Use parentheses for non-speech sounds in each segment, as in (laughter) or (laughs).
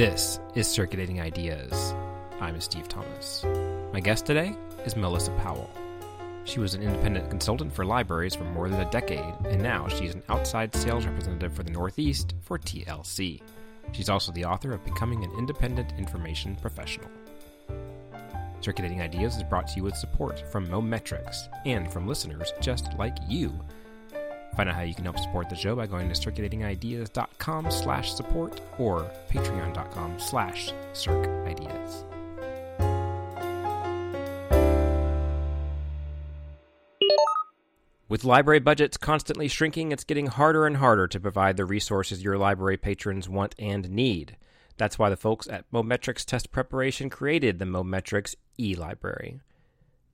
This is Circulating Ideas. I'm Steve Thomas. My guest today is Melissa Powell. She was an independent consultant for libraries for more than a decade, and now she's an outside sales representative for the Northeast for TLC. She's also the author of Becoming an Independent Information Professional. Circulating Ideas is brought to you with support from Mometrix and from listeners just like you. Find out how you can help support the show by going to circulatingideas.com slash support or patreon.com slash circideas. With library budgets constantly shrinking, it's getting harder and harder to provide the resources your library patrons want and need. That's why the folks at Mometrix Test Preparation created the Mometrix e-library.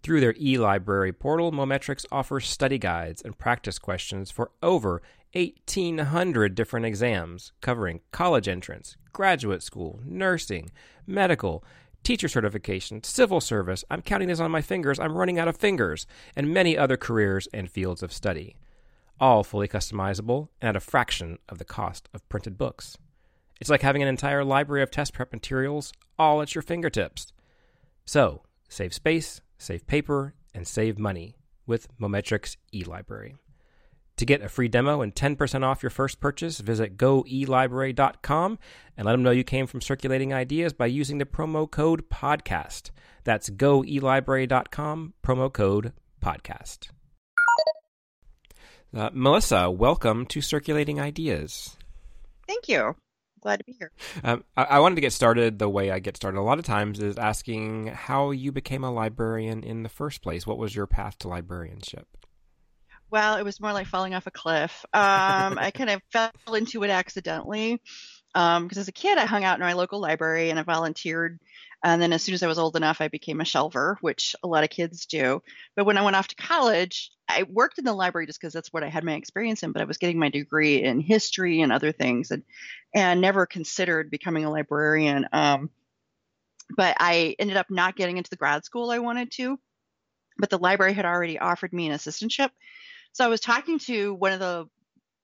Through their e-library portal, Mometrix offers study guides and practice questions for over 1,800 different exams covering college entrance, graduate school, nursing, medical, teacher certification, civil service, I'm counting this on my fingers, I'm running out of fingers, and many other careers and fields of study. All fully customizable and at a fraction of the cost of printed books. It's like having an entire library of test prep materials all at your fingertips. So, save space, save paper, and save money with Mometrix eLibrary. To get a free demo and 10% off your first purchase, visit goelibrary.com and let them know you came from Circulating Ideas by using the promo code PODCAST. That's goelibrary.com, promo code PODCAST. Uh, Melissa, welcome to Circulating Ideas. Thank you glad to be here. Um, I, I, wanted to get started the way I get started a lot of times is asking how you became a librarian in the first place. What was your path to librarianship? Well, it was more like falling off a cliff. Um, I kind of (laughs) fell into it accidentally because um, as a kid, I hung out in my local library and I volunteered and then as soon as I was old enough, I became a shelver, which a lot of kids do. But when I went off to college, I worked in the library just because that's what I had my experience in. But I was getting my degree in history and other things, and and never considered becoming a librarian. Um, but I ended up not getting into the grad school I wanted to. But the library had already offered me an assistantship, so I was talking to one of the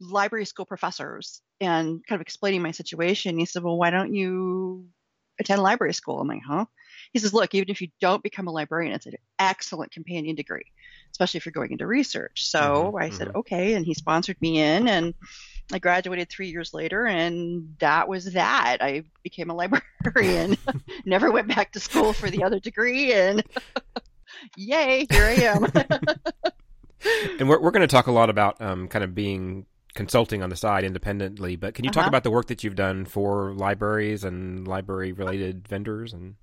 library school professors and kind of explaining my situation. He said, "Well, why don't you attend library school. I'm like, huh? He says, look, even if you don't become a librarian, it's an excellent companion degree, especially if you're going into research. So mm-hmm, I mm-hmm. said, okay. And he sponsored me in and I graduated three years later and that was that. I became a librarian, (laughs) (laughs) never went back to school for the other degree and yay, here I am. (laughs) and we're, we're going to talk a lot about um, kind of being consulting on the side independently, but can you uh-huh. talk about the work that you've done for libraries and library related vendors and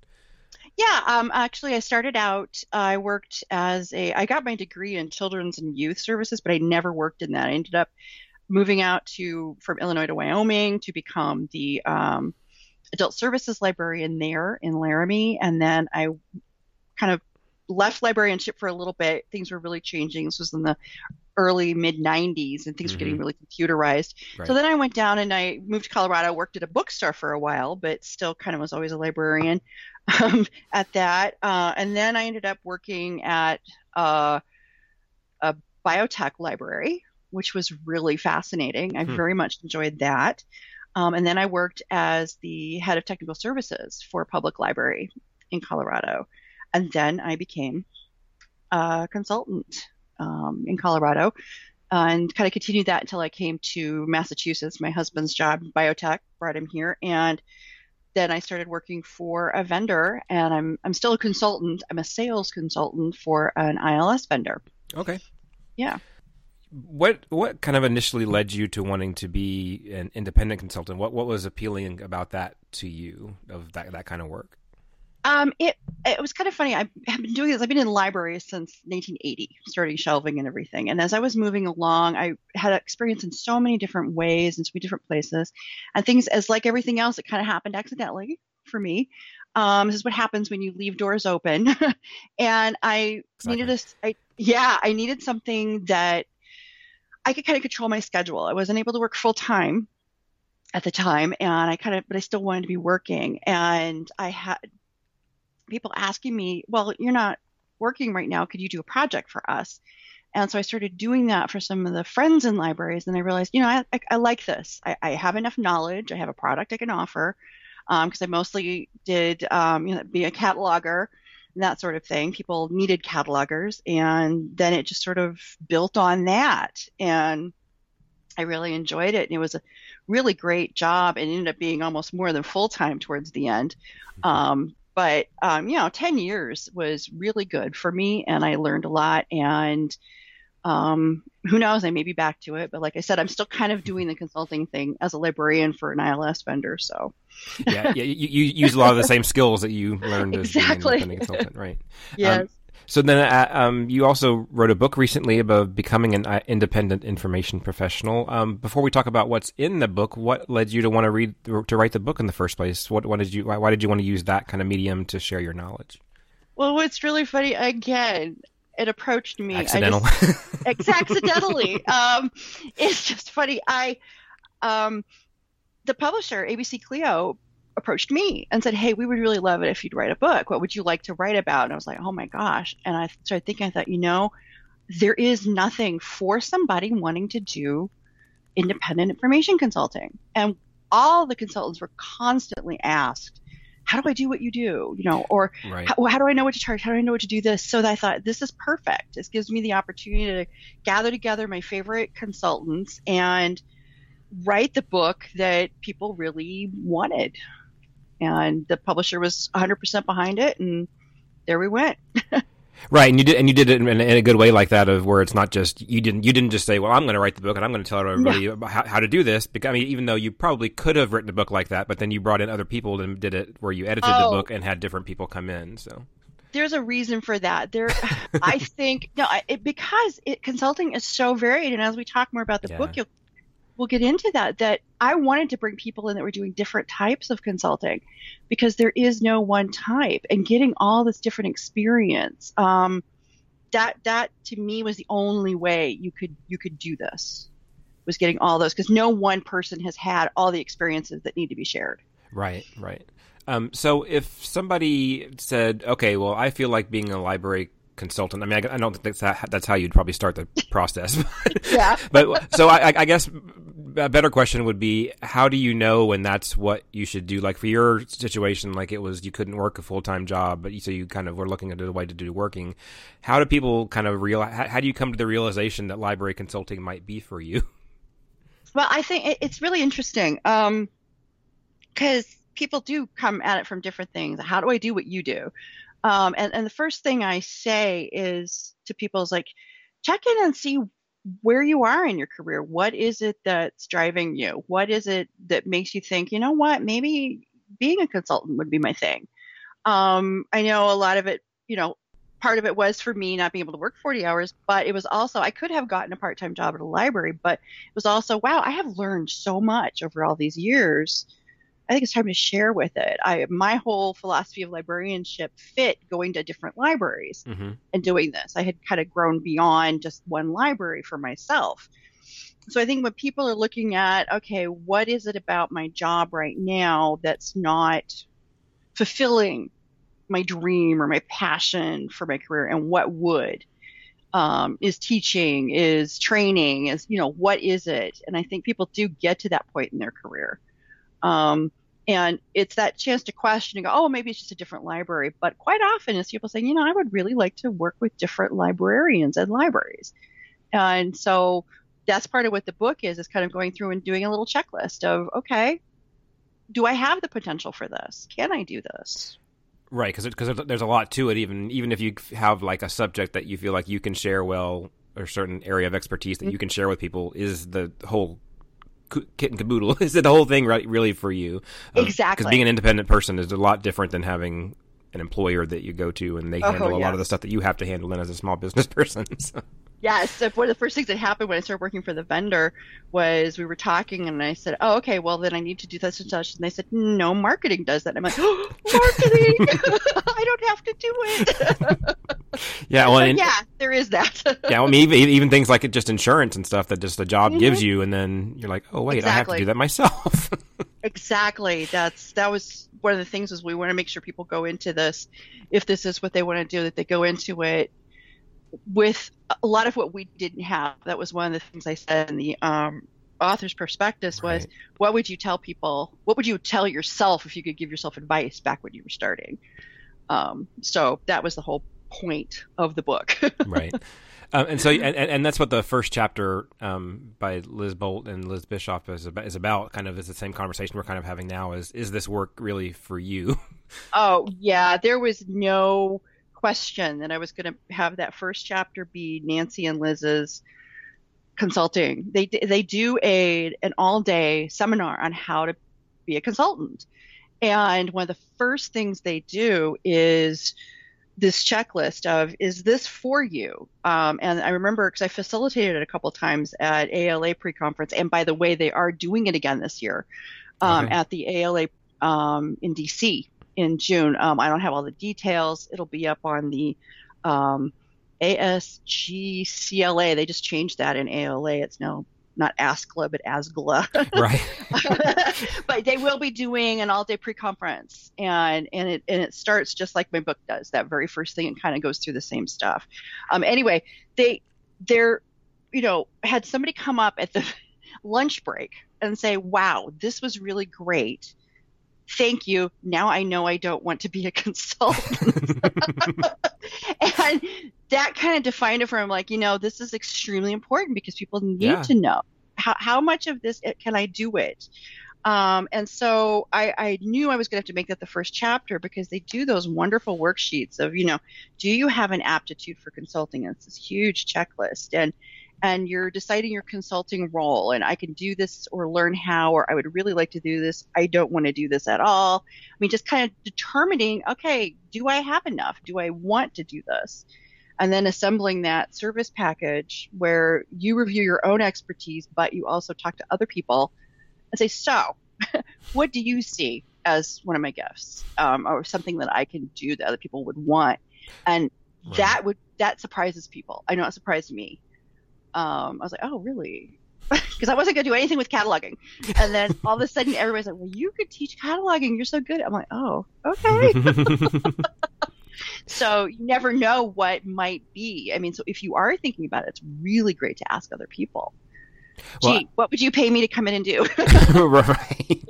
yeah, um, actually, I started out. I worked as a. I got my degree in children's and youth services, but I never worked in that. I ended up moving out to from Illinois to Wyoming to become the um, adult services librarian there in Laramie, and then I kind of left librarianship for a little bit. Things were really changing. This was in the early mid 90s and things mm-hmm. were getting mm-hmm. really computerized. Right. So then I went down and I moved to Colorado, worked at a bookstore for a while, but still kind of was always a librarian (laughs) um, at that. Uh, and then I ended up working at uh, a biotech library, which was really fascinating. I hmm. very much enjoyed that. Um, and then I worked as the head of technical services for a public library in Colorado. And then I became a consultant um, in Colorado and kind of continued that until I came to Massachusetts. My husband's job, biotech, brought him here. And then I started working for a vendor, and I'm, I'm still a consultant. I'm a sales consultant for an ILS vendor. Okay. Yeah. What what kind of initially led you to wanting to be an independent consultant? What what was appealing about that to you of that that kind of work? Um, it it was kind of funny. I've been doing this. I've been in libraries since 1980, starting shelving and everything. And as I was moving along, I had experience in so many different ways in so many different places, and things as like everything else, it kind of happened accidentally for me. Um, this is what happens when you leave doors open. (laughs) and I exactly. needed a, I, yeah, I needed something that I could kind of control my schedule. I wasn't able to work full time at the time, and I kind of, but I still wanted to be working. And I had people asking me, well, you're not working right now. Could you do a project for us? And so I started doing that for some of the friends in libraries. And I realized, you know, I, I, I like this. I, I, have enough knowledge. I have a product I can offer. because um, I mostly did um, you know, be a cataloger and that sort of thing. People needed catalogers, and then it just sort of built on that, and I really enjoyed it, and it was a really great job. It ended up being almost more than full time towards the end. Um, but um, you know, ten years was really good for me, and I learned a lot. And um, who knows, I may be back to it. But like I said, I'm still kind of doing the consulting thing as a librarian for an ILS vendor. So yeah, yeah, you, you, use a lot of the same skills that you learned exactly. as being an (laughs) consultant, right? (laughs) yes. Um, so then, uh, um, you also wrote a book recently about becoming an uh, independent information professional. Um, before we talk about what's in the book, what led you to want to read to write the book in the first place? What, what did you why, why did you want to use that kind of medium to share your knowledge? Well, what's really funny again, it approached me. Accidental. (laughs) Just, accidentally. um, it's just funny. I, um, the publisher ABC Clio approached me and said, Hey, we would really love it if you'd write a book. What would you like to write about? And I was like, Oh my gosh. And I started thinking, I thought, you know, there is nothing for somebody wanting to do independent information consulting. And all the consultants were constantly asked, how do I do what you do? You know, or right. how, how, do I know what to charge? How do I know what to do this? So I thought this is perfect. This gives me the opportunity to gather together my favorite consultants and write the book that people really wanted and the publisher was 100% behind it and there we went (laughs) right and you did and you did it in, in, a good way like that of where it's not just you didn't you didn't just say well i'm going to write the book and i'm going to tell everybody no. how, how, to do this because i mean even though you probably could have written a book like that but then you brought in other people and did it where you edited oh. the book and had different people come in so there's a reason for that. There, (laughs) I think no, it, because it, consulting is so varied, and as we talk more about the yeah. book, you'll we'll get into that that I wanted to bring people in that were doing different types of consulting because there is no one type and getting all this different experience um, that that to me was the only way you could you could do this was getting all those because no one person has had all the experiences that need to be shared. Right right. Um, so if somebody said okay well i feel like being a library consultant. I mean, I, I don't think that's how, that's how you'd probably start the (laughs) process. (laughs) yeah. (laughs) But so I, I, guess a better question would be, how do you know when that's what you should do? Like for your situation, like it was you couldn't work a full time job, but you, so you kind of were looking at a way to do working. How do people kind of realize? How, how do you come to the realization that library consulting might be for you? Well, I think it's really interesting because um, people do come at it from different things. How do I do what you do? Um, and, and the first thing I say is to people is like, check in and see where you are in your career. What is it that's driving you? What is it that makes you think, you know what, maybe being a consultant would be my thing? Um, I know a lot of it, you know, part of it was for me not being able to work 40 hours, but it was also, I could have gotten a part time job at a library, but it was also, wow, I have learned so much over all these years I think it's time to share with it. I my whole philosophy of librarianship fit going to different libraries mm-hmm. and doing this. I had kind of grown beyond just one library for myself. So I think when people are looking at, okay, what is it about my job right now that's not fulfilling my dream or my passion for my career, and what would? Um, is teaching, is training, is, you know, what is it? And I think people do get to that point in their career. Um, and it's that chance to question and go, oh, maybe it's just a different library. But quite often it's people saying, you know, I would really like to work with different librarians and libraries. And so that's part of what the book is, is kind of going through and doing a little checklist of, okay, do I have the potential for this? Can I do this? Right, because because there's a lot to it. Even even if you have like a subject that you feel like you can share well, or certain area of expertise that mm-hmm. you can share with people, is the whole kit and caboodle. (laughs) is it the whole thing right, really for you? Um, exactly. Because being an independent person is a lot different than having an employer that you go to and they oh, handle a lot of the stuff that you have to handle in as a small business (laughs) person. So. Yes, So one of the first things that happened when I started working for the vendor was we were talking and I said, "Oh, okay, well then I need to do this and such." And they said, "No, marketing does that." And I'm like, oh, (gasps) "Marketing? (laughs) I don't have to do it." (laughs) yeah, well, and, yeah, there is that. yeah, well, I mean, even, even, things like just insurance and stuff that just the job mm-hmm. gives you, and then you're like, "Oh, wait, exactly. I have to do that myself." (laughs) exactly. That's that was one of the things is we want to make sure people go into this if this is what they want to do that they go into it with a lot of what we didn't have. That was one of the things I said in the um, author's prospectus was Right. what would you tell people? What would you tell yourself if you could give yourself advice back when you were starting? Um, so that was the whole point of the book. (laughs) right. Um, and so, and, and and that's what the first chapter um, by Liz Bolt and Liz Bishoff is about, is about. Kind of is the same conversation we're kind of having now. Is is this work really for you? (laughs) Oh, yeah. There was no question that I was going to have that first chapter be Nancy and Liz's consulting. They they do a an all day seminar on how to be a consultant, and one of the first things they do is this checklist of is this for you? Um, and I remember because I facilitated it a couple times at ALA pre-conference, and by the way, they are doing it again this year um, Okay. at the ALA um, in DC in June. Um, I don't have all the details. It'll be up on the um, ASGCLA. They just changed that in ALA. It's now not ASCLA, but ASGLA. (laughs) right. (laughs) but they will be doing an all-day pre-conference, and and it and it starts just like my book does. That very first thing, it kind of goes through the same stuff. Um, anyway, they they're you know had somebody come up at the (laughs) lunch break and say, "Wow, this was really great." Thank you. Now I know I don't want to be a (laughs) consultant. (laughs) and that kind of defined it for him like, you know, this is extremely important because people need Yeah. to know how, how much of this can I do it? Um, and so I, I knew I was going to have to make that the first chapter because they do those wonderful worksheets of, you know, do you have an aptitude for consulting? And it's this huge checklist. And and you're deciding your consulting role and I can do this or learn how or I would really like to do this. I don't want to do this at all. I mean, just kind of determining, okay, do I have enough? Do I want to do this? And then assembling that service package where you review your own expertise, but you also talk to other people and say, so (laughs) what do you see as one of my gifts um, or something that I can do that other people would want? And Right. that would, that surprises people. I know it surprised me. Um, I was like, oh, really? (laughs) Because I wasn't going to do anything with cataloging. And then all of a sudden, everybody's like, well, you could teach cataloging. You're so good. I'm like, oh, okay. (laughs) so you never know what might be. I mean, so if you are thinking about it, it's really great to ask other people. Well, Gee, what would you pay me to come in and do? (laughs) right.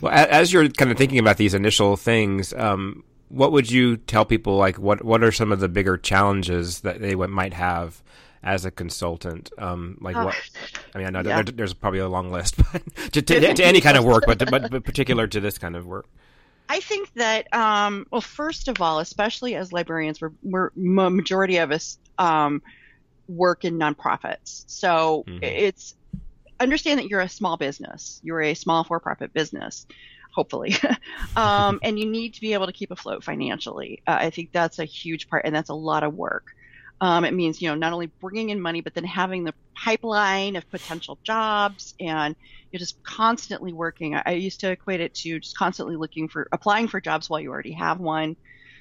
well, as you're kind of thinking about these initial things, um, what would you tell people? Like, what what are some of the bigger challenges that they might have as a consultant? Um, like, what? I mean, I know Yeah. there, there's probably a long list, (laughs) but to, to, to (laughs) any kind of work, but, but but particular to this kind of work. I think that, um, well, first of all, especially as librarians, we're, we're ma- majority of us um, work in nonprofits. So Mhm. it's understand that you're a small business. You're a small for-profit business, hopefully, (laughs) um, and you need to be able to keep afloat financially. Uh, I think that's a huge part, and that's a lot of work. Um, it means you know not only bringing in money, but then having the pipeline of potential jobs, and you're just constantly working. I, I used to equate it to just constantly looking for applying for jobs while you already have one.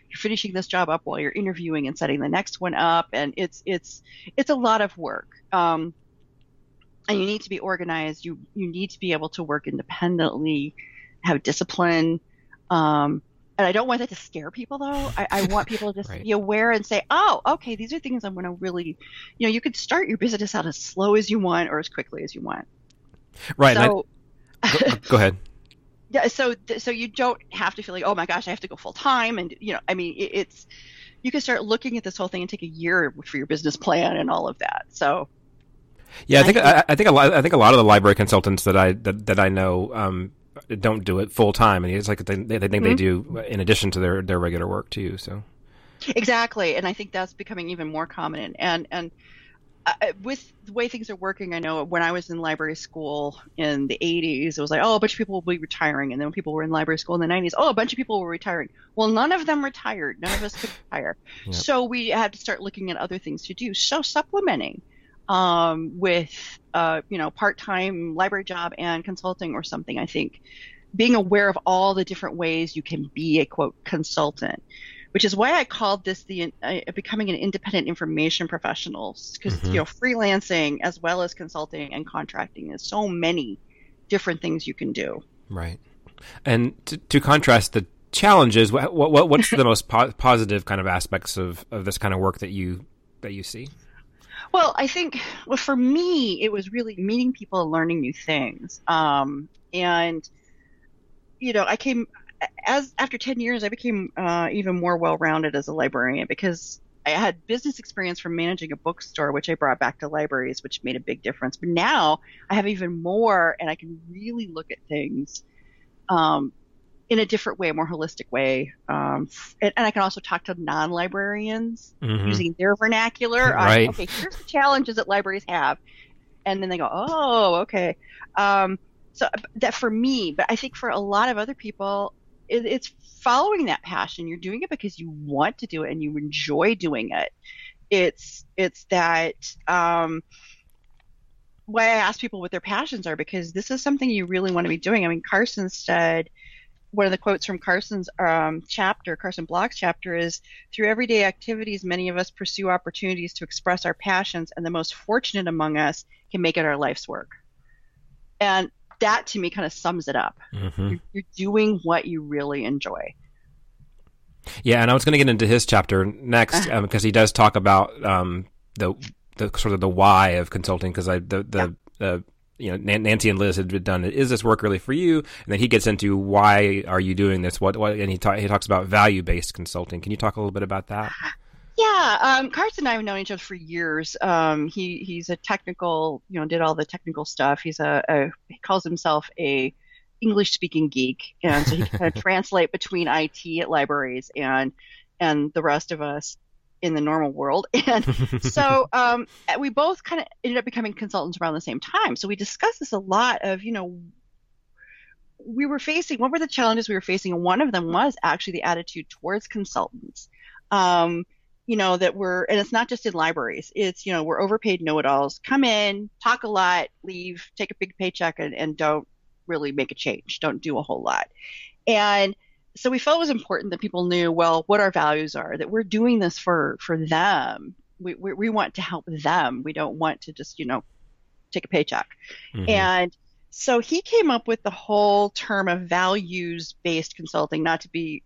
You're finishing this job up while you're interviewing and setting the next one up, and it's it's it's a lot of work. Um, and you need to be organized. You you need to be able to work independently, have discipline. Um, and I don't want that to scare people though. I, I want (laughs) people to just Right. be aware and say, oh, okay, these are things I'm going to really, you know, you could start your business out as slow as you want or as quickly as you want. Right. I- So, go, go ahead. (laughs) yeah, so so you don't have to feel like, oh my gosh, I have to go full time, and you know, I mean, it, it's you can start looking at this whole thing and take a year for your business plan and all of that. So Yeah, I think- I, I think a lot. I think a lot of the library consultants that I that, that I know um, don't do it full time, and it's like they, they think they Mhm. do in addition to their, their regular work too. So Exactly, and I think that's becoming even more common. And and uh, with the way things are working, I know when I was in library school in the 80s, it was like, oh, a bunch of people will be retiring, and then when people were in library school in the 90s, oh, a bunch of people were retiring. Well, none of them retired. None of us could retire, (laughs) Yep. so we had to start looking at other things to do. So supplementing um, with uh, you know part-time library job and consulting or something. I think being aware of all the different ways you can be a quote consultant which is why I called this the uh, becoming an independent information professional because Mhm. you know freelancing as well as consulting and contracting is so many different things you can do. right, and to, to contrast the challenges, what, what what's the (laughs) most po- positive kind of aspects of, of this kind of work that you that you see? Well, I think well for me it was really meeting people and learning new things. Um, and you know, I came as after 10 years I became uh, even more well-rounded as a librarian because I had business experience from managing a bookstore, which I brought back to libraries, which made a big difference. But now I have even more, and I can really look at things um, in a different way, a more holistic way. Um, and, and, I can also talk to non-librarians mm-hmm. using their vernacular. Right. okay, here's the challenges that libraries have, and then they go, "Oh, okay." Um, so that for me, but I think for a lot of other people, it, it's following that passion. You're doing it because you want to do it and you enjoy doing it. It's it's that um, why I ask people what their passions are because this is something you really want to be doing. I mean, Carson said one of the quotes from Carson's um, chapter, Carson Block's chapter, is through everyday activities, many of us pursue opportunities to express our passions, and the most fortunate among us can make it our life's work. And that to me kind of sums it up. Mm-hmm. You're, you're, doing what you really enjoy. Yeah, and I was going to get into his chapter next um, because he does talk about um, the the sort of the why of consulting because I the the, yeah. You know Nancy and Liz had done is this work really for you? And then he gets into why are you doing this? What what and he ta- he talks about value based consulting. Can you talk a little bit about that? Yeah, um, Carson and I have known each other for years. Um, he he's a technical, you know, did all the technical stuff. He's a, a he calls himself a English speaking geek, and so he can kind of (laughs) translate between IT at libraries and and the rest of us in the normal world. (laughs) And so (laughs) um, we both kind of ended up becoming consultants around the same time. So we discussed this a lot. Of you know, we were facing what were the challenges we were facing, and one of them was actually the attitude towards consultants. Um, you know, that we're, and it's not just in libraries, it's, you know, we're overpaid know it alls. Come in, talk a lot, leave, take a big paycheck, and, and don't really make a change. Don't do a whole lot. And so we felt it was important that people knew, well, what our values are, that we're doing this for, for them. We, we, we want to help them. We don't want to just, you know, take a paycheck. Mm-hmm. And so he came up with the whole term of values based consulting, not to be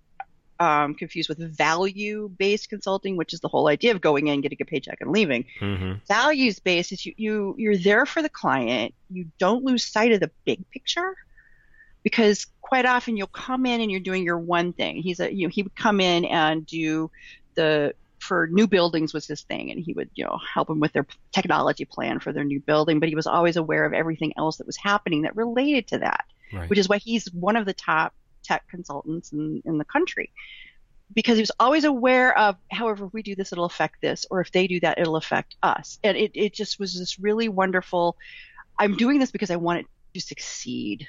um, confused with value based consulting, which is the whole idea of going in, getting a paycheck, and leaving. Mm-hmm. Values based is you, you you're there for the client. You don't lose sight of the big picture because quite often you'll come in and you're doing your one thing. He's a you know he would come in and do the for new buildings was his thing. And he would you know help them with their technology plan for their new building. But he was always aware of everything else that was happening that related to that right. which is why he's one of the top tech consultants in, in the country. Because he was always aware of however if we do this it'll affect this or if they do that it'll affect us. And it, it just was this really wonderful i'm doing this because i want it to succeed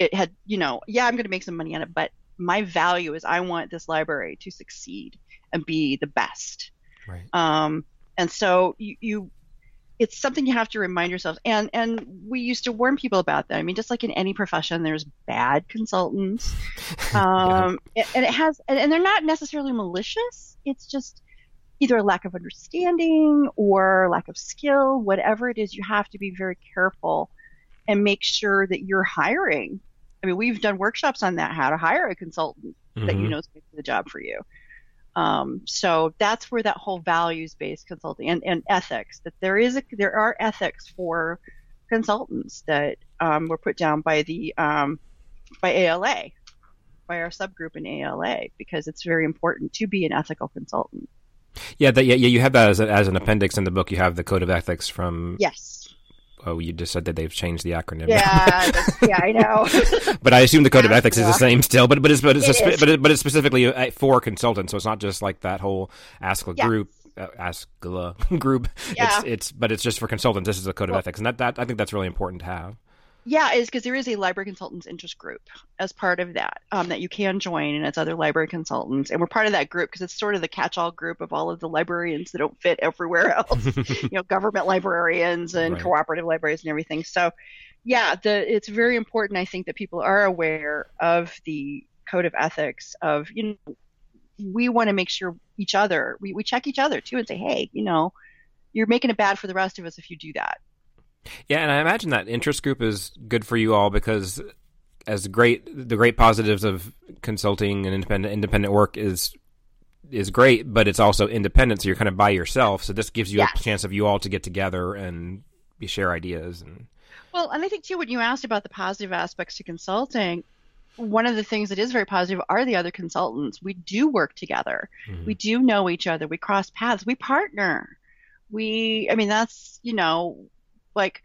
it had you know yeah i'm going to make some money on it but my value is i want this library to succeed and be the best. Right. Um and so you, you it's something you have to remind yourself. And and we used to warn people about that. I mean just like in any profession there's bad consultants. (laughs) Um, yeah. and it has and they're not necessarily malicious. It's just either a lack of understanding or lack of skill whatever it is you have to be very careful and make sure that you're hiring i mean we've done workshops on that how to hire a consultant mm-hmm. that you mm-hmm. know is going to do the job for you um, so that's where that whole values based consulting and, and ethics that there is a, there are ethics for consultants that um, were put down by the um, by ALA by our subgroup in ALA because it's very important to be an ethical consultant. Yeah, that, yeah, yeah. You have that as, a, as an appendix in the book. You have the code of ethics from yes Oh, you just said that they've changed the acronym. Yeah, yeah, I know. (laughs) but I assume the code of ethics is the same still. But but it's but it's it a, but, it, but it's specifically uh, for consultants, so it's not just like that whole ASCLA yes. group. Uh, ASCLA group. (laughs) Yeah. It's it's but it's just for consultants. This is a code well, of ethics, and that, that I think that's really important to have. Yeah, is because there is a library consultants interest group as part of that um, that you can join, and it's other library consultants, and we're part of that group because it's sort of the catch-all group of all of the librarians that don't fit everywhere (laughs) else, you know, government librarians and right. cooperative libraries and everything. So, yeah, the it's very important. I think that people are aware of the code of ethics of you know we want to make sure each other we, we check each other too and say hey you know you're making it bad for the rest of us if you do that yeah, and I imagine that interest group is good for you all because as great the great positives of consulting and independent independent work is is great, but it's also independent, so you're kind of by yourself. So this gives you Yes. a chance of you all to get together and share ideas and Well, and I think too, when you asked about the positive aspects to consulting, one of the things that is very positive are the other consultants. We do work together. Mhm. We do know each other. We cross paths. We partner. We, I mean, that's, you know, like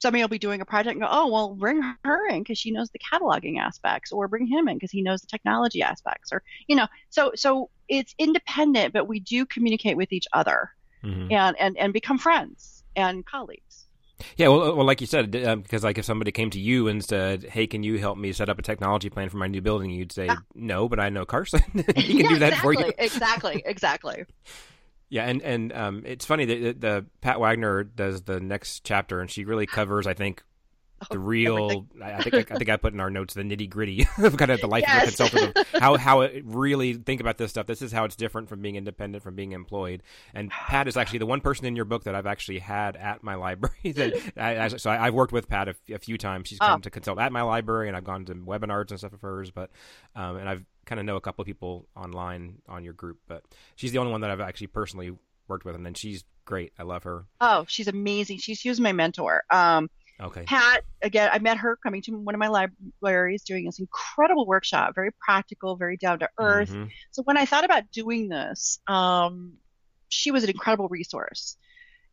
somebody will be doing a project and go, oh, well, bring her in because she knows the cataloging aspects, or bring him in because he knows the technology aspects, or, you know, so, so it's independent, but we do communicate with each other Mhm. and, and, and become friends and colleagues. Yeah, well, well, like you said, um, because like if somebody came to you and said, "Hey, can you help me set up a technology plan for my new building?" You'd say, Yeah. "No, but I know Carson. (laughs) he can Yeah, do that exactly, for you." exactly, exactly. (laughs) Yeah, and and um, it's funny that the, the Pat Wagner does the next chapter, and she really covers, I think, (laughs) the real. Oh, everything. I I think I, think I put in our notes the nitty gritty (laughs) of kind of the life of a consultant, of how (laughs) how it really think about this stuff. This is how it's different from being independent, from being employed. And Pat is actually the one person in your book that I've actually had at my library. That I, I, so I, I've worked with Pat a, f- a few times. She's come Oh. to consult at my library, and I've gone to webinars and stuff of hers. But um, and I've kind of know a couple of people online on your group, but she's the only one that I've actually personally worked with, and then she's great. I love her. Oh, she's amazing. She's she was my mentor. Um, Okay. Pat, again, I met her coming to one of my libraries doing this incredible workshop, very practical, very down to earth. Mhm. So when I thought about doing this, um, she was an incredible resource.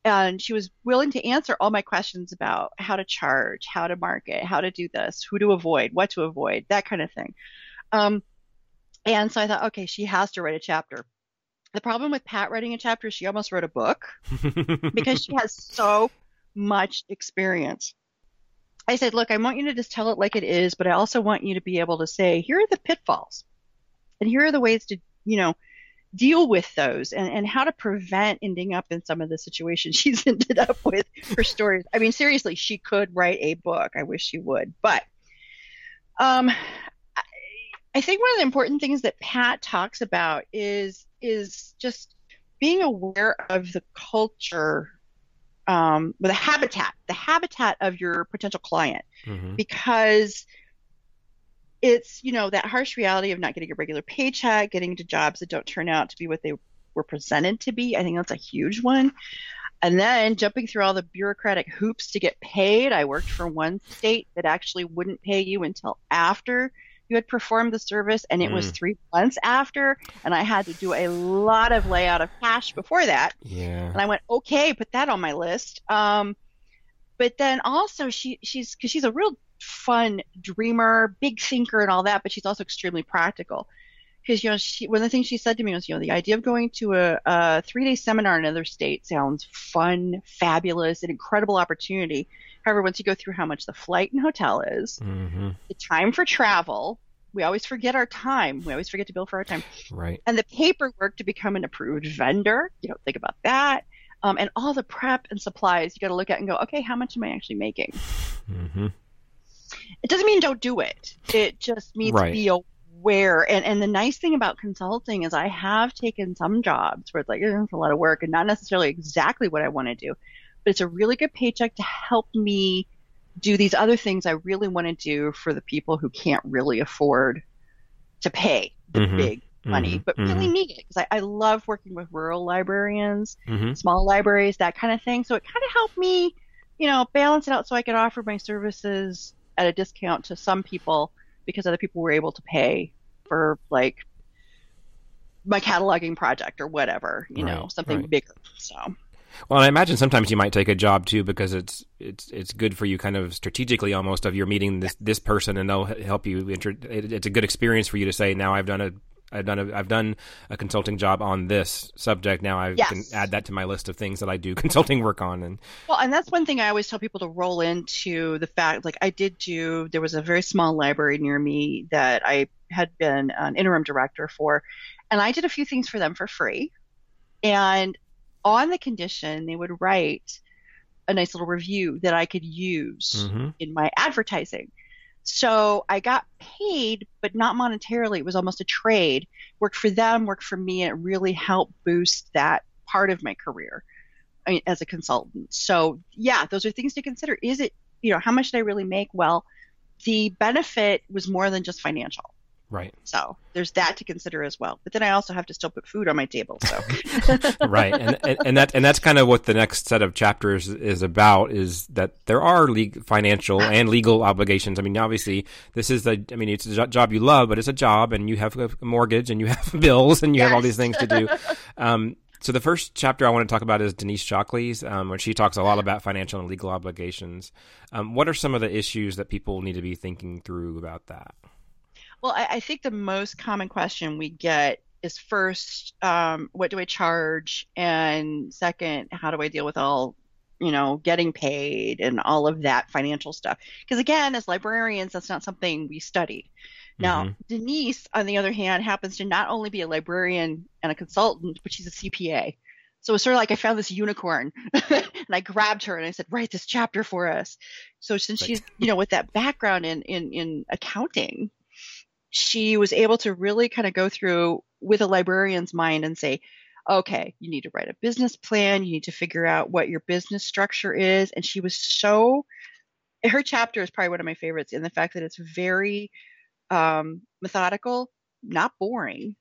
And she was willing to answer all my questions about how to charge, how to market, how to do this, who to avoid, what to avoid, that kind of thing. Um, and so I thought, okay, she has to write a chapter. The problem with Pat writing a chapter, is she almost wrote a book because she has (laughs) so much experience. I said, look, I want you to just tell it like it is, but I also want you to be able to say, here are the pitfalls and here are the ways to, you know, deal with those and, and how to prevent ending up in some of the situations (laughs) she's ended up with her stories. I mean, seriously, she could write a book. I wish she would. But um, I, think one of the important things that Pat talks about is is just being aware of the culture um, the habitat, the habitat of your potential client, Mhm. because it's you know that harsh reality of not getting a regular paycheck, getting into jobs that don't turn out to be what they were presented to be. I think that's a huge one. And then jumping through all the bureaucratic hoops to get paid. I worked for one state that actually wouldn't pay you until after you had performed the service, and it was Mm. three months after. And I had to do a lot of layout of cash before that. Yeah. And I went, okay, put that on my list. Um, but then also she she's because she's a real fun dreamer, big thinker, and all that. But she's also extremely practical. Because you know, she, one of the things she said to me was, you know, the idea of going to a, a three-day seminar in another state sounds fun, fabulous, an incredible opportunity. However, once you go through how much the flight and hotel is, hmm the time for travel, we always forget our time. We always forget to bill for our time Right. and the paperwork to become an approved vendor. You don't think about that. Um, and all the prep and supplies you got to look at and go, okay, how much am I actually making? hmm It doesn't mean don't do it. It just means Right. be aware. And and the nice thing about consulting is I have taken some jobs where it's like "Eh, it's a lot of work and not necessarily exactly what I want to do, but it's a really good paycheck to help me do these other things I really want to do for the people who can't really afford to pay the Mhm. big money, Mhm. but really Mhm. need it because I, I love working with rural librarians, hmm small libraries, that kind of thing. So it kind of helped me, you know, balance it out so I could offer my services at a discount to some people because other people were able to pay for like my cataloging project or whatever, you know, something right. bigger. So Well, I imagine sometimes you might take a job too because it's it's it's good for you, kind of strategically almost. Of you're meeting this this person and they'll help you. It, it's a good experience for you to say, now I've done a I've done a I've done a consulting job on this subject. Now I Yes. can add that to my list of things that I do (laughs) consulting work on. And Well, and that's one thing I always tell people to roll into the fact like I did do, there was a very small library near me that I had been an interim director for, and I did a few things for them for free. And on the condition they would write a nice little review that I could use Mhm. in my advertising. So I got paid, but not monetarily. It was almost a trade. Worked for them, worked for me, and it really helped boost that part of my career I mean, as a consultant. So yeah, those are things to consider. Is it, you know, how much did I really make? Well, the benefit was more than just financial. Right. So there's that to consider as well. But then I also have to still put food on my table. So (laughs) right, and, and and that and that's kind of what the next set of chapters is about. Is that there are legal, financial and legal obligations. I mean, obviously, this is a. I mean, it's a job you love, but it's a job, and you have a mortgage, and you have (laughs) bills, and you yes. have all these things to do. (laughs) Um, so the first chapter I want to talk about is Denise Shockley's, um, where she talks a lot about financial and legal obligations. Um, what are some of the issues that people need to be thinking through about that? Well, I, I think the most common question we get is first, um, what do I charge? And second, how do I deal with all, you know, getting paid and all of that financial stuff? Because again, as librarians, that's not something we study. Now, mm-hmm. Denise, on the other hand, happens to not only be a librarian and a consultant, but she's a CPA. So it's sort of like I found this unicorn (laughs) and I grabbed her and I said, write this chapter for us. So since right. she's, you know, with that background in, in, in accounting, she was able to really kind of go through with a librarian's mind and say, okay, you need to write a business plan. You need to figure out what your business structure is. And she was so, her chapter is probably one of my favorites in the fact that it's very um, methodical, not boring,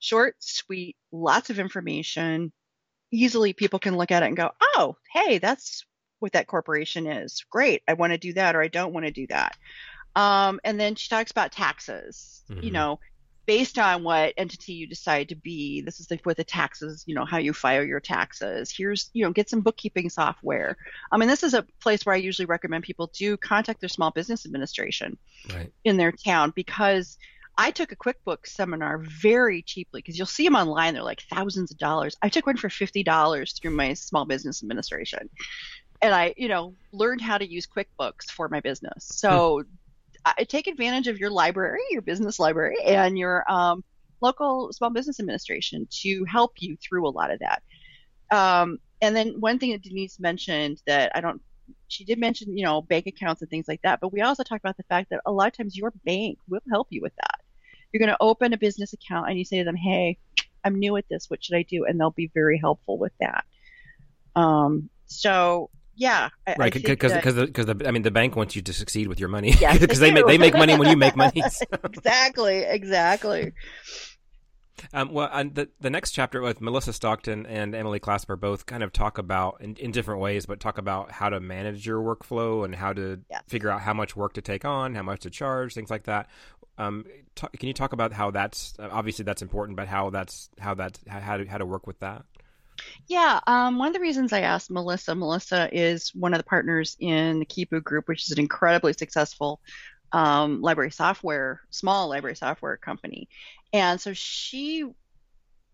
short, sweet, lots of information. Easily people can look at it and go, oh, hey, that's what that corporation is. Great. I want to do that or I don't want to do that. Um, and then she talks about taxes. Mm-hmm. You know, based on what entity you decide to be this is the, with the taxes you know how you file your taxes here's you know get some bookkeeping software i mean this is a place where i usually recommend people do contact their small business administration right. in their town because i took a quickbooks seminar very cheaply because you'll see them online they're like thousands of dollars i took one for $50 through my small business administration and i you know learned how to use quickbooks for my business so hmm take advantage of your library, your business library, and your um, local small business administration to help you through a lot of that. Um, and then one thing that Denise mentioned that I don't, she did mention, you know, bank accounts and things like that, but we also talked about the fact that a lot of times your bank will help you with that. You're going to open a business account and you say to them, hey, I'm new at this. What should I do? And they'll be very helpful with that. Um, so yeah, I, right. Because because because I mean the bank wants you to succeed with your money. Yes, (laughs) because they, they make they make money when you make money. (laughs) So. exactly, exactly. Um, well, and the the next chapter with Melissa Stockton and Emily Clasper both kind of talk about in, in different ways, but talk about how to manage your workflow and how to yes. figure out how much work to take on, how much to charge, things like that. Um, t- can you talk about how that's obviously that's important, but how that's how that how to how to work with that? Yeah, um, one of the reasons I asked Melissa, Melissa is one of the partners in the Quipu Group, which is an incredibly successful um, library software, small library software company. And so she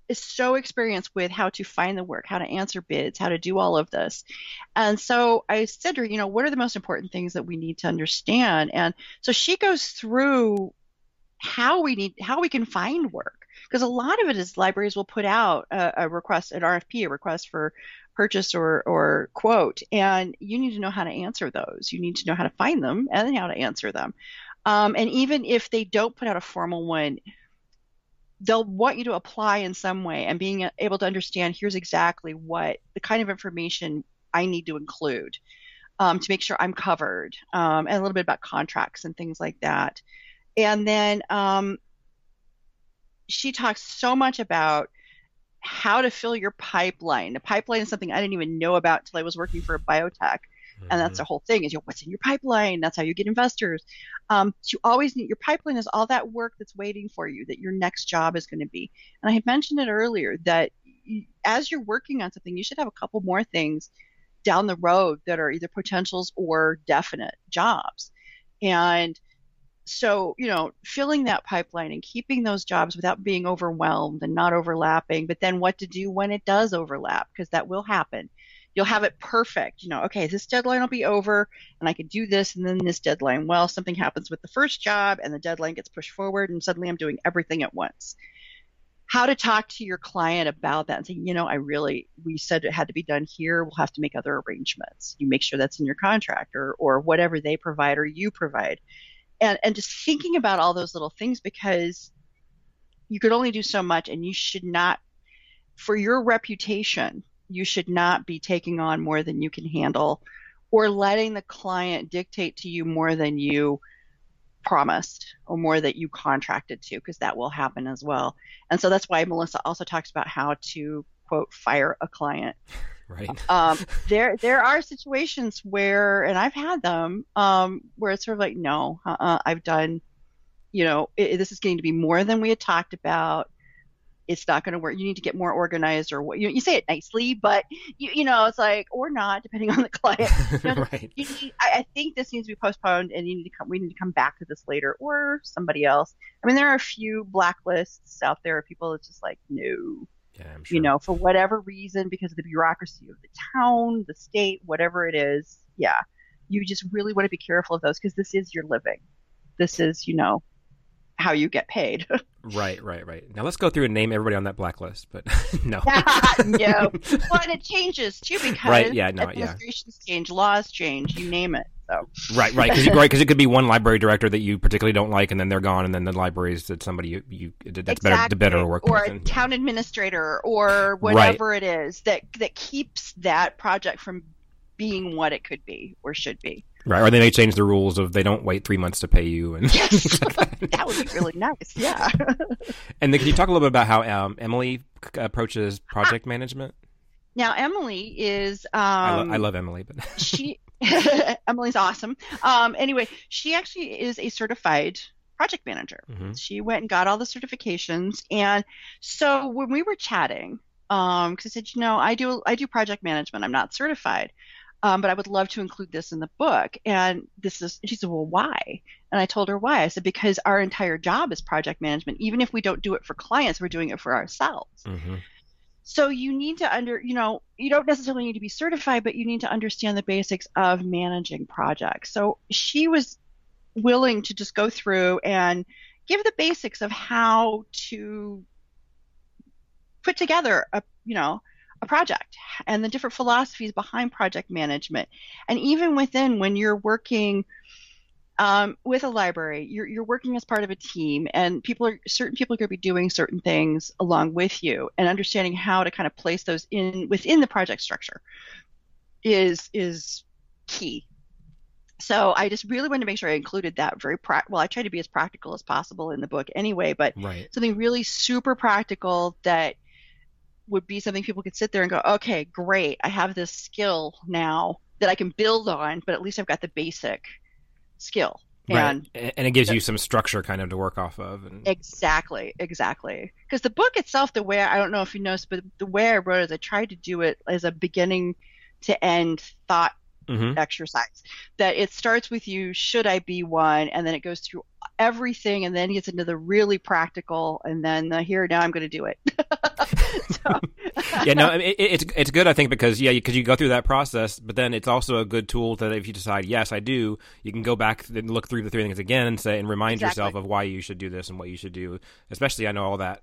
is so experienced with how to find the work, how to answer bids, how to do all of this. And so I said to her, you know, what are the most important things that we need to understand? And so she goes through how we need, how we can find work because a lot of it is libraries will put out a, a request, an RFP, a request for purchase or, or quote, and you need to know how to answer those. You need to know how to find them and how to answer them. Um, and even if they don't put out a formal one, they'll want you to apply in some way and being able to understand here's exactly what the kind of information I need to include um, to make sure I'm covered, um, and a little bit about contracts and things like that. And then um, she talks so much about how to fill your pipeline. A pipeline is something I didn't even know about until I was working for a biotech. Mm-hmm. And that's mm-hmm. the whole thing is you know, what's in your pipeline? That's how you get investors. Um, so you always need your pipeline is all that work that's waiting for you that your next job is going to be. And I had mentioned it earlier that you, as you're working on something, you should have a couple more things down the road that are either potentials or definite jobs. And so you know filling that pipeline and keeping those jobs without being overwhelmed and not overlapping but then what to do when it does overlap because that will happen. You'll have it perfect you know okay this deadline will be over and i can do this and then this deadline. Well something happens with the first job and the deadline gets pushed forward and suddenly i'm doing everything at once. How to talk to your client about that and say you know i really we said it had to be done here. We'll have to make other arrangements. You make sure that's in your contract or or whatever they provide or you provide and and just thinking about all those little things because you could only do so much and you should not for your reputation you should not be taking on more than you can handle or letting the client dictate to you more than you promised or more that you contracted to because that will happen as well. And so that's why melissa also talks about how to quote fire a client right (laughs) um, there there are situations where and i've had them um, where it's sort of like no uh-uh, i've done you know it, this is getting to be more than we had talked about it's not going to work. You need to get more organized, or what you, you say it nicely, but you, you know it's like or not, depending on the client. (laughs) You know, right. you need, I, I think this needs to be postponed, and you need to come. We need to come back to this later, or somebody else. I mean, there are a few blacklists out there of people that's just like no. Yeah, sure. You know, for whatever reason, because of the bureaucracy of the town, the state, whatever it is, yeah, you just really want to be careful of those because this is your living. This is, you know, how you get paid. (laughs) right, right, right. Now let's go through and name everybody on that blacklist. But (laughs) no, (laughs) no. Well, and it changes too because right, yeah, no, administrations yeah. change, laws change, you name it. So right, right, because right, because it could be one library director that you particularly don't like, and then they're gone, and then the libraries that somebody you, you that's exactly. better, the better work with. or a town administrator or whatever right. it is that that keeps that project from being what it could be or should be. Right, or they may change the rules of they don't wait three months to pay you, and yes, (laughs) that would be really nice. Yeah. (laughs) and then, can you talk a little bit about how um, Emily approaches project management? Now, Emily is. Um, I, lo- I, love Emily, but she (laughs) Emily's awesome. Um, anyway, she actually is a certified project manager. Mm-hmm. She went and got all the certifications, and so when we were chatting, because um, I said, you know, I do I do project management. I'm not certified um, but I would love to include this in the book. And this is, she said, well, why? And I told her why. I said, because our entire job is project management. Even if we don't do it for clients, we're doing it for ourselves. Mm-hmm. So you need to under, you know, you don't necessarily need to be certified, but you need to understand the basics of managing projects. So she was willing to just go through and give the basics of how to put together a, you know, a project and the different philosophies behind project management. And even within when you're working um, with a library, you're, you're working as part of a team, and people are certain people are going to be doing certain things along with you, and understanding how to kind of place those in within the project structure is is key. So I just really wanted to make sure I included that very pra- well. I try to be as practical as possible in the book anyway, but right. something really super practical that would be something people could sit there and go, okay, great, I have this skill now that I can build on, but at least I've got the basic skill. Right. And, and it gives you some structure kind of to work off of. And... Exactly, exactly. Because the book itself, the way I don't know if you noticed, but the way I wrote it, I tried to do it as a beginning to end thought mm-hmm. exercise. That it starts with you, should I be one? And then it goes through everything and then gets into the really practical and then the here, now I'm going to do it. (laughs) so. (laughs) yeah, no, it, it's, it's good, I think, because, yeah, because you go through that process, but then it's also a good tool that if you decide, yes, I do, you can go back and look through the three things again and say, and remind exactly. yourself of why you should do this and what you should do. Especially, I know all that,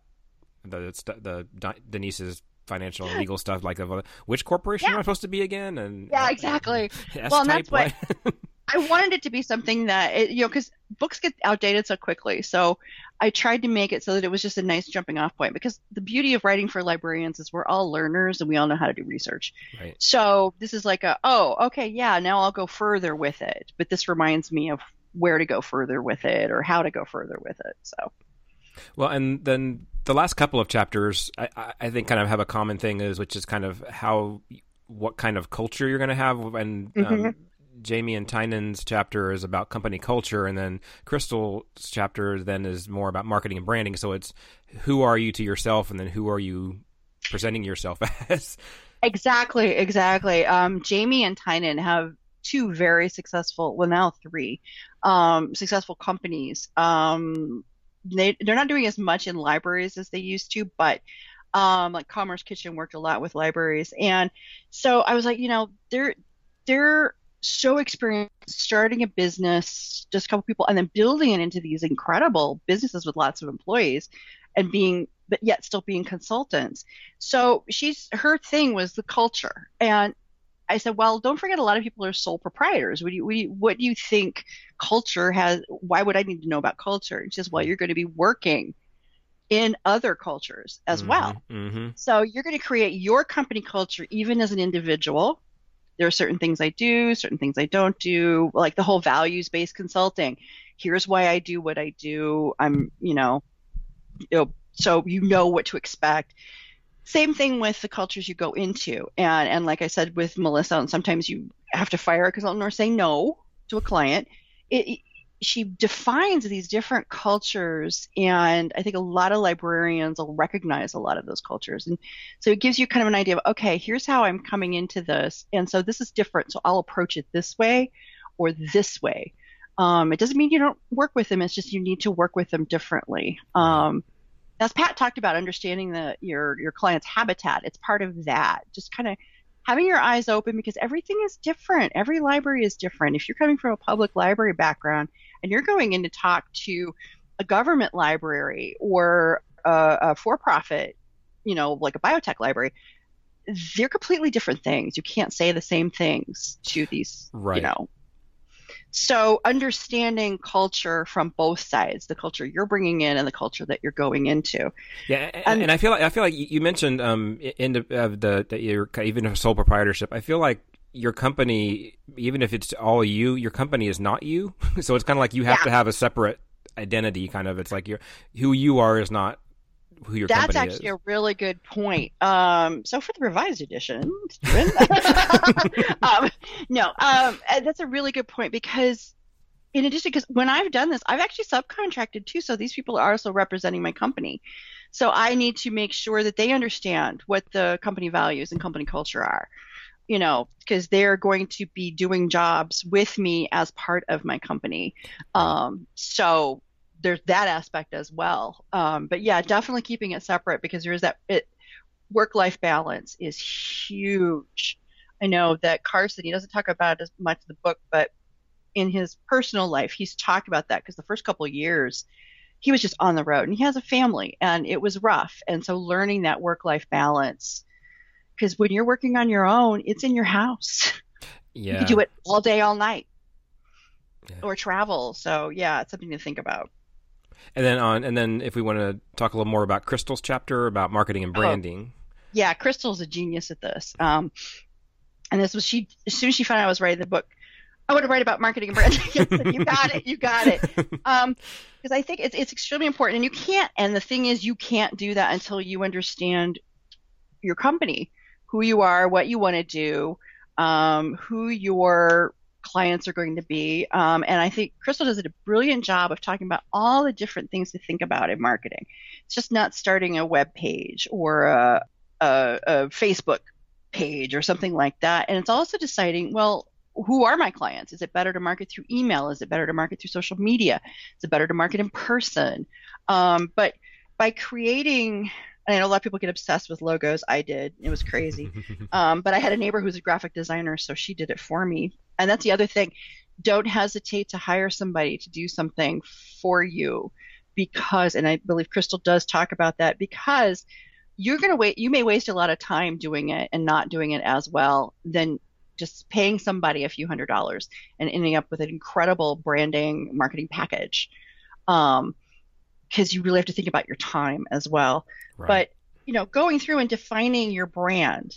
the, the, the Denise's financial and legal stuff like of which corporation yeah. am I supposed to be again? And yeah, exactly. (laughs) Uh, well, that's why I wanted it to be something that it, you know because books get outdated so quickly. So I tried to make it so that it was just a nice jumping off point because the beauty of writing for librarians is we're all learners and we all know how to do research. Right. So this is like a oh okay yeah now I'll go further with it, but this reminds me of where to go further with it or how to go further with it. So. Well, and then the last couple of chapters, I, I think, kind of have a common thing is, which is kind of how, what kind of culture you're going to have, and um, mm-hmm. um, Jamie and Tynan's chapter is about company culture, and then Crystal's chapter then is more about marketing and branding. So it's who are you to yourself, and then who are you presenting yourself (laughs) as? Exactly, exactly. Um, Jamie and Tynan have two very successful, well now three, um, successful companies. Um, they they're not doing as much in libraries as they used to, but um, like Commerce Kitchen worked a lot with libraries, and so I was like, you know, they're they're so experienced starting a business, just a couple people, and then building it into these incredible businesses with lots of employees, and being but yet still being consultants. So she's her thing was the culture, and I said, well, don't forget a lot of people are sole proprietors. What do you, what do you, what do you think culture has? Why would I need to know about culture? She says, well, you're going to be working in other cultures as mm-hmm, well. Mm-hmm. So you're going to create your company culture even as an individual. There are certain things I do, certain things I don't do, like the whole values based consulting. here's why I do what I do. I'm, you know, you know, so you know what to expect. Same thing with the cultures you go into, and and like I said with Melissa, and sometimes you have to fire because Eleanor say no to a client. It, she defines these different cultures and i think a lot of librarians will recognize a lot of those cultures. And so it gives you kind of an idea of okay here's how i'm coming into this and so this is different so i'll approach it this way or this way. Um, it doesn't mean you don't work with them it's just you need to work with them differently. Um, as pat talked about understanding the your your client's habitat it's part of that. Just kind of having your eyes open because everything is different. Every library is different. If you're coming from a public library background and you're going in to talk to a government library or a, a for profit, you know, like a biotech library, they're completely different things. You can't say the same things to these, right. you know, so understanding culture from both sides, the culture you're bringing in and the culture that you're going into. Yeah, and, and I feel like I feel like you mentioned um in the, uh, the that you're even a sole proprietorship. I feel like your company, even if it's all you, your company is not you. (laughs) so it's kind of like you have yeah. to have a separate identity. Kind of, it's like you who you are is not who your That's actually is. a really good point. Um, so for the revised edition, (laughs) um, no, um, that's a really good point because in addition, because when I've done this, I've actually subcontracted too. So these people are also representing my company. So I need to make sure that they understand what the company values and company culture are. You know, because they're going to be doing jobs with me as part of my company. Um, so there's that aspect as well. Um, but yeah, definitely keeping it separate because there's that it work life balance is huge. I know that Carson he doesn't talk about it as much in the book, but in his personal life, he's talked about that because the first couple of years he was just on the road and he has a family and it was rough. And so learning that work life balance because when you're working on your own, it's in your house. (laughs) Yeah. You can do it all day, all night. Yeah. Or travel. So yeah, it's something to think about. And then on, and then if we want to talk a little more about Crystal's chapter about marketing and oh. branding. Oh, yeah, Crystal's a genius at this. Um, and this was she as soon as she found out I was writing the book. I want to write about marketing and branding. (laughs) you got it. You got it. (laughs) Um, because I think it's it's extremely important, and you can't. And the thing is, you can't do that until you understand your company, who you are, what you want to do, um, who your clients are going to be. Um, and I think Crystal does a brilliant job of talking about all the different things to think about in marketing. It's just not starting a web page or a, a, a Facebook page or something like that. And it's also deciding, well, who are my clients? Is it better to market through email? Is it better to market through social media? Is it better to market in person? Um, but by creating and I know a lot of people get obsessed with logos. I did. It was crazy. (laughs) um, but I had a neighbor who's a graphic designer, so she did it for me. And that's the other thing. Don't hesitate to hire somebody to do something for you because, and I believe Crystal does talk about that, because you're going to wait, you may waste a lot of time doing it and not doing it as well than just paying somebody a few hundred dollars and ending up with an incredible branding marketing package. Um, because you really have to think about your time as well. Right. But you know, going through and defining your brand,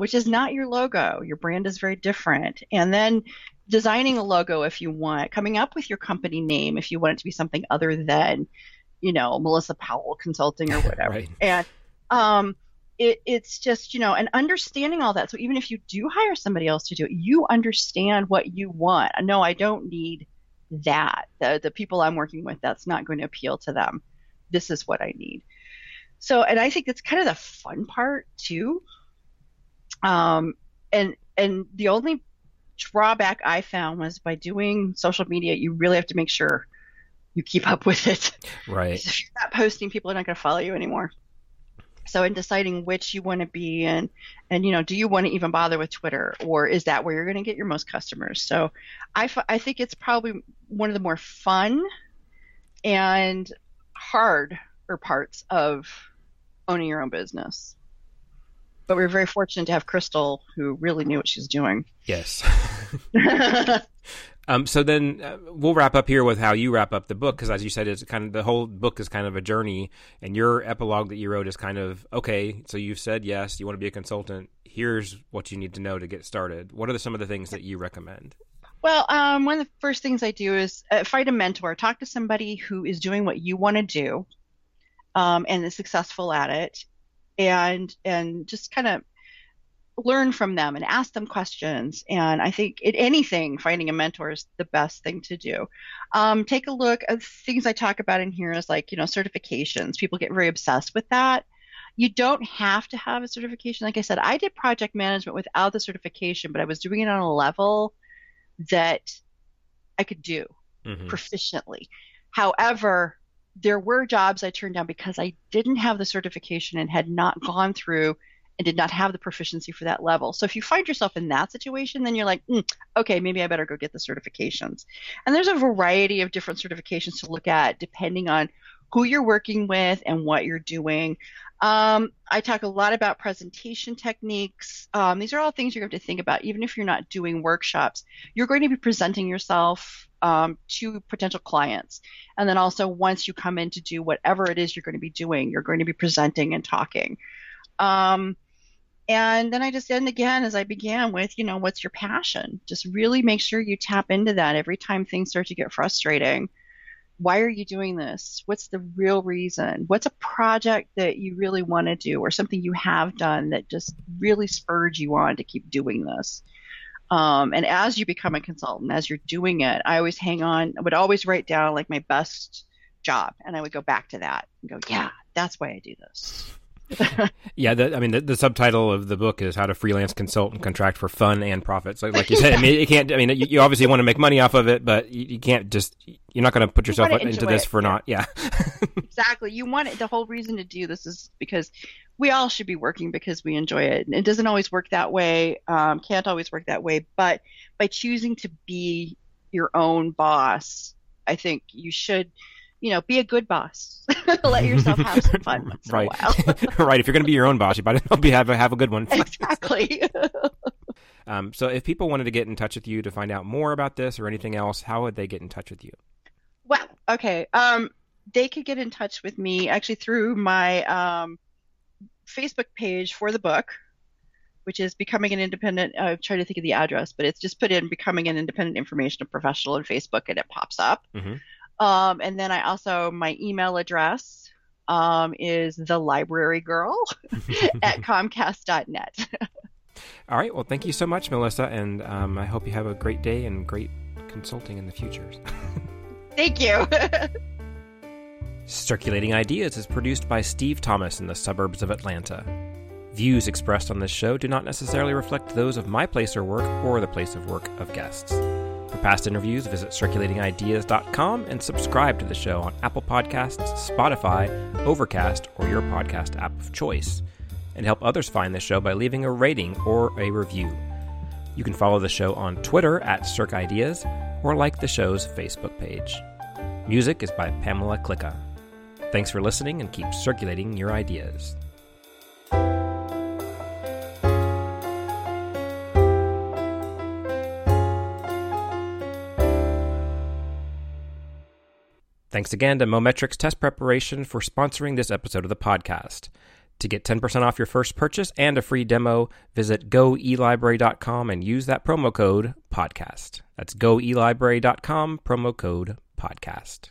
which is not your logo. Your brand is very different. And then designing a logo if you want, coming up with your company name if you want it to be something other than, you know, Melissa Powell Consulting or (laughs) whatever. right. And um, it, it's just, you know, and understanding all that. So even if you do hire somebody else to do it, you understand what you want. No, I don't need that. The, the people I'm working with, that's not going to appeal to them. This is what I need. So, and I think that's kind of the fun part too um, and and the only drawback I found was by doing social media, you really have to make sure you keep up with it. Right. (laughs) If you're not posting, people are not going to follow you anymore. So in deciding which you want to be in, and you know, do you want to even bother with Twitter, or is that where you're going to get your most customers? So I, f- I think it's probably one of the more fun and hard parts of owning your own business but we are very fortunate to have Crystal, who really knew what she's doing. Yes. (laughs) (laughs) (laughs) um, so then uh, we'll wrap up here with how you wrap up the book, because as you said, it's kind of the whole book is kind of a journey, and your epilogue that you wrote is kind of okay. So you've said yes, you want to be a consultant. Here's what you need to know to get started. What are some of the things that you recommend? Well, um, one of the first things I do is uh, find a mentor, talk to somebody who is doing what you want to do, um, and is successful at it, and and just kind of learn from them and ask them questions. And I think in anything, finding a mentor is the best thing to do. Um, take a look at things I talk about in here is like you know certifications. People get very obsessed with that. You don't have to have a certification. Like I said, I did project management without the certification, but I was doing it on a level that I could do mm-hmm. proficiently. However, there were jobs I turned down because I didn't have the certification and had not gone through and did not have the proficiency for that level. So if you find yourself in that situation, then you're like, mm, okay, maybe I better go get the certifications. And there's a variety of different certifications to look at depending on who you're working with and what you're doing. Um, I talk a lot about presentation techniques. Um, these are all things to have to think about, even if you're not doing workshops. You're going to be presenting yourself um, to potential clients. And then also, once you come in to do whatever it is you're going to be doing, you're going to be presenting and talking. Um, and then I just end again as I began with, you know, what's your passion? Just really make sure you tap into that every time things start to get frustrating why are you doing this? What's the real reason? What's a project that you really want to do or something you have done that just really spurred you on to keep doing this? Um, and as you become a consultant, as you're doing it, I always hang on, I would always write down like my best job and I would go back to that and go, yeah, that's why I do this. (laughs) yeah, the, I mean, the, the, subtitle of the book is "How to Freelance Consult and Contract for Fun and Profits." Like, like you said, I mean, you can't. I mean, you, you, obviously want to make money off of it, but you, you can't just. You're not going to put yourself into this for yeah. not. Yeah. (laughs) exactly. You want it. The whole reason to do this is because we all should be working because we enjoy it. And it doesn't always work that way. Um, can't always work that way. But by choosing to be your own boss, I think you should you know, be a good boss. (laughs) Let yourself have some fun once right. in a while. (laughs) right. If you're going to be your own boss, you better be have a, have a good one. (laughs) exactly. um, so, if people wanted to get in touch with you to find out more about this or anything else, how would they get in touch with you? Well, okay. Um, they could get in touch with me actually through my um, Facebook page for the book, which is becoming an independent. I'm trying to think of the address, but it's just put in becoming an independent information professional on Facebook, and it pops up. Mm-hmm. Um, and then I also, my email address um, is the library girl (laughs) at comcast.net. All right. Well, thank you so much, Melissa. And um, I hope you have a great day and great consulting in the future. (laughs) thank you. (laughs) Circulating Ideas is produced by Steve Thomas in the suburbs of Atlanta. Views expressed on this show do not necessarily reflect those of my place or work or the place of work of guests. For past interviews, visit circulatingideas.com and subscribe to the show on Apple Podcasts, Spotify, Overcast, or your podcast app of choice. And help others find the show by leaving a rating or a review. You can follow the show on Twitter at CircIdeas or like the show's Facebook page. Music is by Pamela Klicka. Thanks for listening and keep circulating your ideas. Thanks again to Mometrix Test Preparation for sponsoring this episode of the podcast. To get 10% off your first purchase and a free demo, visit goelibrary.com and use that promo code podcast. That's goelibrary.com, promo code podcast.